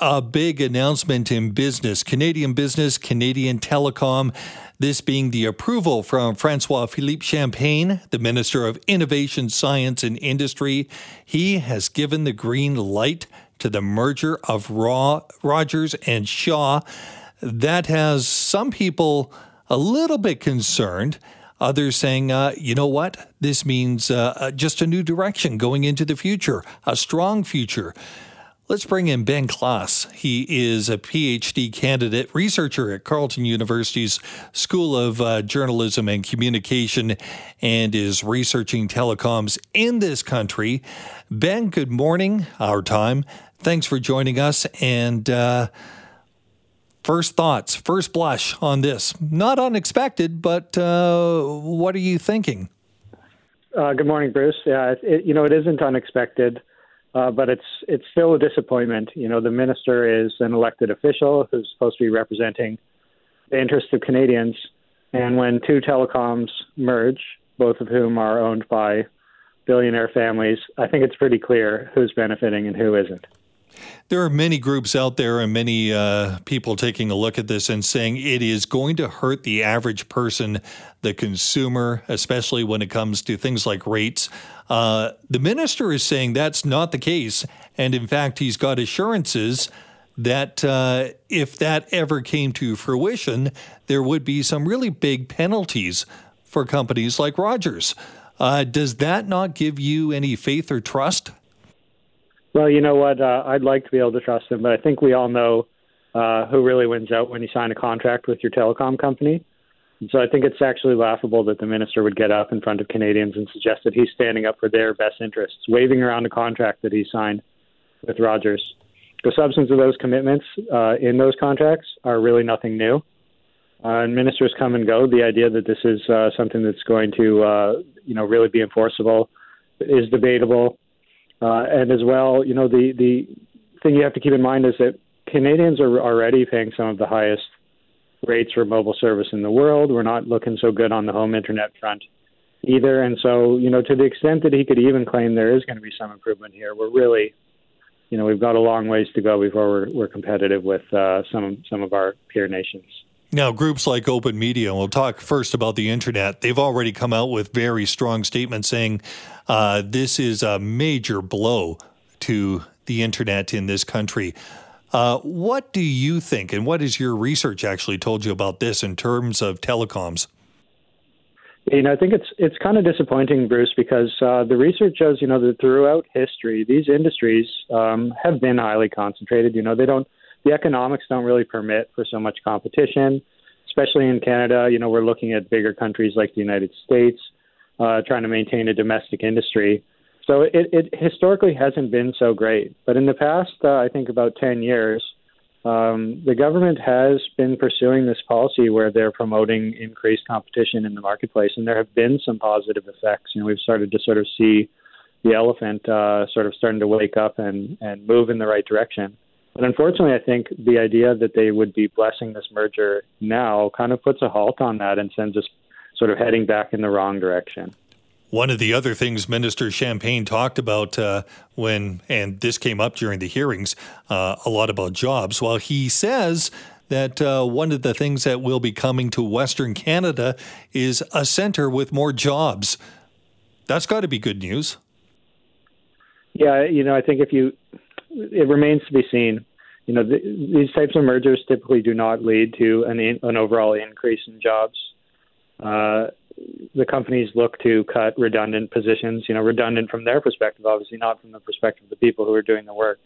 A big announcement in business, Canadian business, Canadian telecom. This being the approval from Francois Philippe Champagne, the Minister of Innovation, Science and Industry. He has given the green light to the merger of Raw, Rogers and Shaw. That has some people a little bit concerned. Others saying, uh, you know what? This means uh, uh just a new direction going into the future, a strong future. Let's bring in Ben Klass. He is a PhD candidate, researcher at Carleton University's School of uh, Journalism and Communication, and is researching telecoms in this country. Ben, good morning, our time. Thanks for joining us. And uh, first thoughts, first blush on this. Not unexpected, but uh, what are you thinking? Uh, good morning, Bruce. Yeah, it, you know, it isn't unexpected. Uh, but it's it's still a disappointment. You know, the minister is an elected official who's supposed to be representing the interests of Canadians, and when two telecoms merge, both of whom are owned by billionaire families, I think it's pretty clear who's benefiting and who isn't. There are many groups out there and many uh, people taking a look at this and saying it is going to hurt the average person, the consumer, especially when it comes to things like rates. Uh, the minister is saying that's not the case. And in fact, he's got assurances that uh, if that ever came to fruition, there would be some really big penalties for companies like Rogers. Uh, does that not give you any faith or trust? Well, you know what? Uh, I'd like to be able to trust him, but I think we all know uh, who really wins out when you sign a contract with your telecom company. And so I think it's actually laughable that the minister would get up in front of Canadians and suggest that he's standing up for their best interests, waving around a contract that he signed with Rogers. The substance of those commitments uh, in those contracts are really nothing new. Uh, and ministers come and go. The idea that this is uh, something that's going to, uh, you know, really be enforceable is debatable. Uh, and as well, you know, the the thing you have to keep in mind is that Canadians are already paying some of the highest rates for mobile service in the world. We're not looking so good on the home internet front either. And so, you know, to the extent that he could even claim there is going to be some improvement here, we're really, you know, we've got a long ways to go before we're, we're competitive with uh, some some of our peer nations. Now, groups like Open Media, and we'll talk first about the internet. They've already come out with very strong statements saying uh, this is a major blow to the internet in this country. Uh, what do you think, and what has your research actually told you about this in terms of telecoms? You know, I think it's it's kind of disappointing, Bruce, because uh, the research shows, you know, that throughout history, these industries um, have been highly concentrated. You know, they don't the economics don't really permit for so much competition, especially in Canada. You know, we're looking at bigger countries like the United States, uh, trying to maintain a domestic industry. So it, it historically hasn't been so great. But in the past, uh, I think about 10 years, um, the government has been pursuing this policy where they're promoting increased competition in the marketplace, and there have been some positive effects. You know, we've started to sort of see the elephant uh, sort of starting to wake up and, and move in the right direction. But unfortunately, I think the idea that they would be blessing this merger now kind of puts a halt on that and sends us sort of heading back in the wrong direction. One of the other things Minister Champagne talked about uh, when, and this came up during the hearings, uh, a lot about jobs. Well, he says that uh, one of the things that will be coming to Western Canada is a center with more jobs. That's got to be good news. Yeah, you know, I think if you it remains to be seen. You know, the, these types of mergers typically do not lead to an, in, an overall increase in jobs. Uh, the companies look to cut redundant positions, you know, redundant from their perspective, obviously not from the perspective of the people who are doing the work.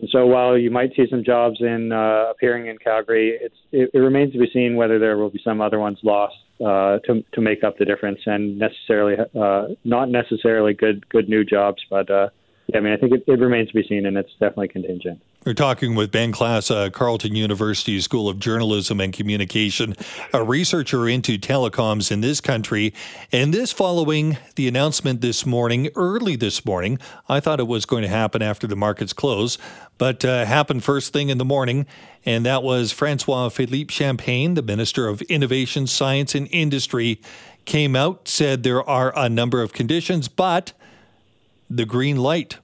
And so while you might see some jobs in uh, appearing in Calgary, it's, it, it remains to be seen whether there will be some other ones lost uh, to to make up the difference, and necessarily uh, not necessarily good good new jobs, but uh, yeah, I mean, I think it, it remains to be seen, and it's definitely contingent. We're talking with Ben Klass, uh, Carleton University School of Journalism and Communication, a researcher into telecoms in this country. And this following the announcement this morning, early this morning, I thought it was going to happen after the markets close, but uh, happened first thing in the morning. And that was Francois Philippe Champagne, the Minister of Innovation, Science, and Industry, came out, said there are a number of conditions, but the green light.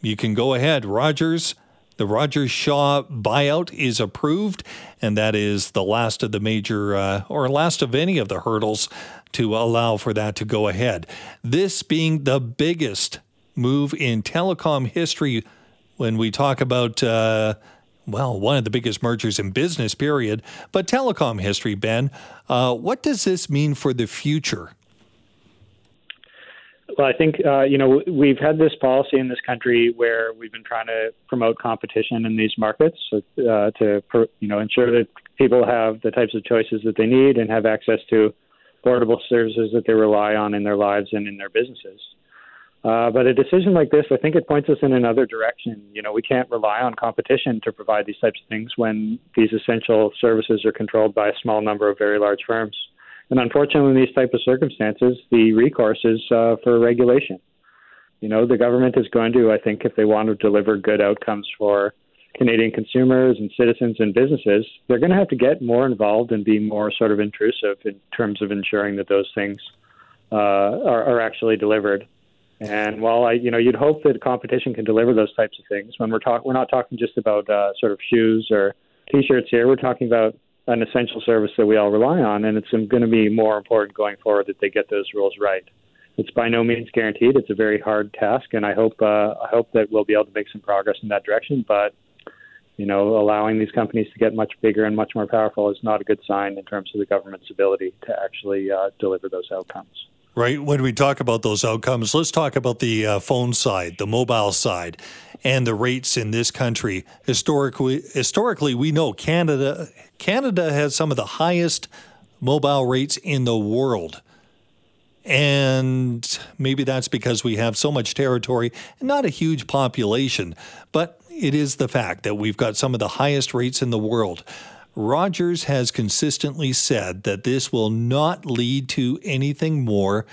You can go ahead. Rogers the Rogers Shaw buyout is approved, and that is the last of the major, uh, or last of any of the hurdles to allow for that to go ahead. This being the biggest move in telecom history when we talk about, uh, well, one of the biggest mergers in business, period. But telecom history, Ben, uh, what does this mean for the future? Well, I think uh, you know we've had this policy in this country where we've been trying to promote competition in these markets uh, to you know ensure that people have the types of choices that they need and have access to affordable services that they rely on in their lives and in their businesses. Uh, but a decision like this, I think it points us in another direction. You know, we can't rely on competition to provide these types of things when these essential services are controlled by a small number of very large firms. And unfortunately, in these type of circumstances, the recourse is uh, for regulation. You know, the government is going to, I think, if they want to deliver good outcomes for Canadian consumers and citizens and businesses, they're going to have to get more involved and be more sort of intrusive in terms of ensuring that those things uh, are, are actually delivered. And while I, you know, you'd hope that competition can deliver those types of things, when we're talking, we're not talking just about uh, sort of shoes or t-shirts here. We're talking about an essential service that we all rely on, and it's going to be more important going forward that they get those rules right. It's by no means guaranteed. It's a very hard task, and I hope uh, I hope that we'll be able to make some progress in that direction. But you know, allowing these companies to get much bigger and much more powerful is not a good sign in terms of the government's ability to actually uh, deliver those outcomes. Right. When we talk about those outcomes, let's talk about the uh, phone side, the mobile side, and the rates in this country. Historically, historically, we know Canada Canada has some of the highest mobile rates in the world. And maybe that's because we have so much territory and not a huge population, but it is the fact that we've got some of the highest rates in the world. Rogers has consistently said that this will not lead to anything more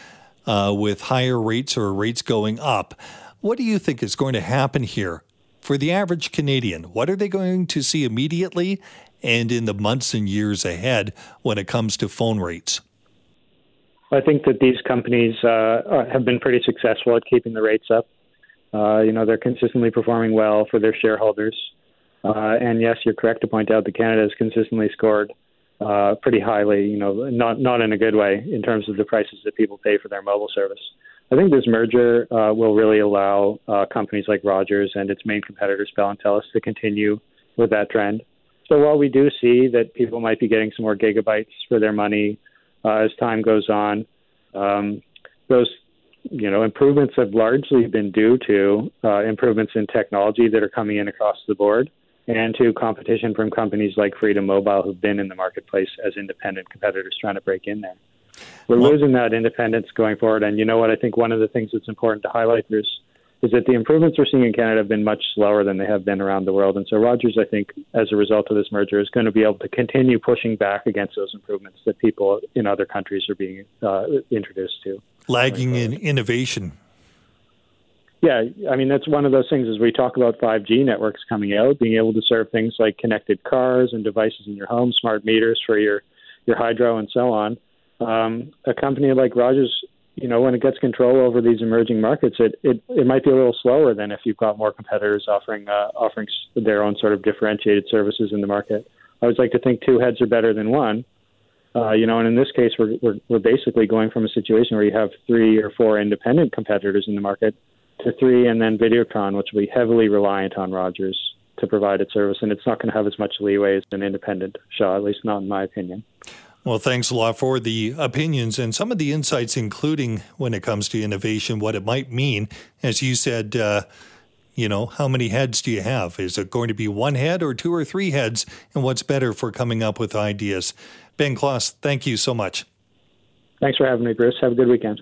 uh, with higher rates or rates going up. What do you think is going to happen here for the average Canadian? What are they going to see immediately and in the months and years ahead when it comes to phone rates? I think that these companies uh, have been pretty successful at keeping the rates up. Uh, you know, they're consistently performing well for their shareholders. Uh, and yes, you're correct to point out that Canada has consistently scored uh, pretty highly. You know, not not in a good way in terms of the prices that people pay for their mobile service. I think this merger uh, will really allow uh, companies like Rogers and its main competitors, Bell and Telus, to continue with that trend. So while we do see that people might be getting some more gigabytes for their money uh, as time goes on, um, those you know improvements have largely been due to uh, improvements in technology that are coming in across the board and to competition from companies like Freedom Mobile, who've been in the marketplace as independent competitors trying to break in there. We're well, losing that independence going forward. And you know what? I think one of the things that's important to highlight is, is that the improvements we're seeing in Canada have been much slower than they have been around the world. And so Rogers, I think, as a result of this merger, is going to be able to continue pushing back against those improvements that people in other countries are being uh, introduced to. Lagging in innovation yeah, I mean that's one of those things as we talk about 5G networks coming out, being able to serve things like connected cars and devices in your home, smart meters for your your hydro and so on. Um, a company like Rogers, you know, when it gets control over these emerging markets, it, it it might be a little slower than if you've got more competitors offering uh, offering their own sort of differentiated services in the market. I always like to think two heads are better than one. Uh, you know, and in this case, we're, we're we're basically going from a situation where you have three or four independent competitors in the market to three, and then Videotron, which will be heavily reliant on Rogers to provide its service, and it's not going to have as much leeway as an independent show, at least not in my opinion. Well, thanks a lot for the opinions and some of the insights, including when it comes to innovation, what it might mean. As you said, uh, you know, how many heads do you have? Is it going to be one head or two or three heads? And what's better for coming up with ideas? Ben Klass, thank you so much. Thanks for having me, Bruce. Have a good weekend.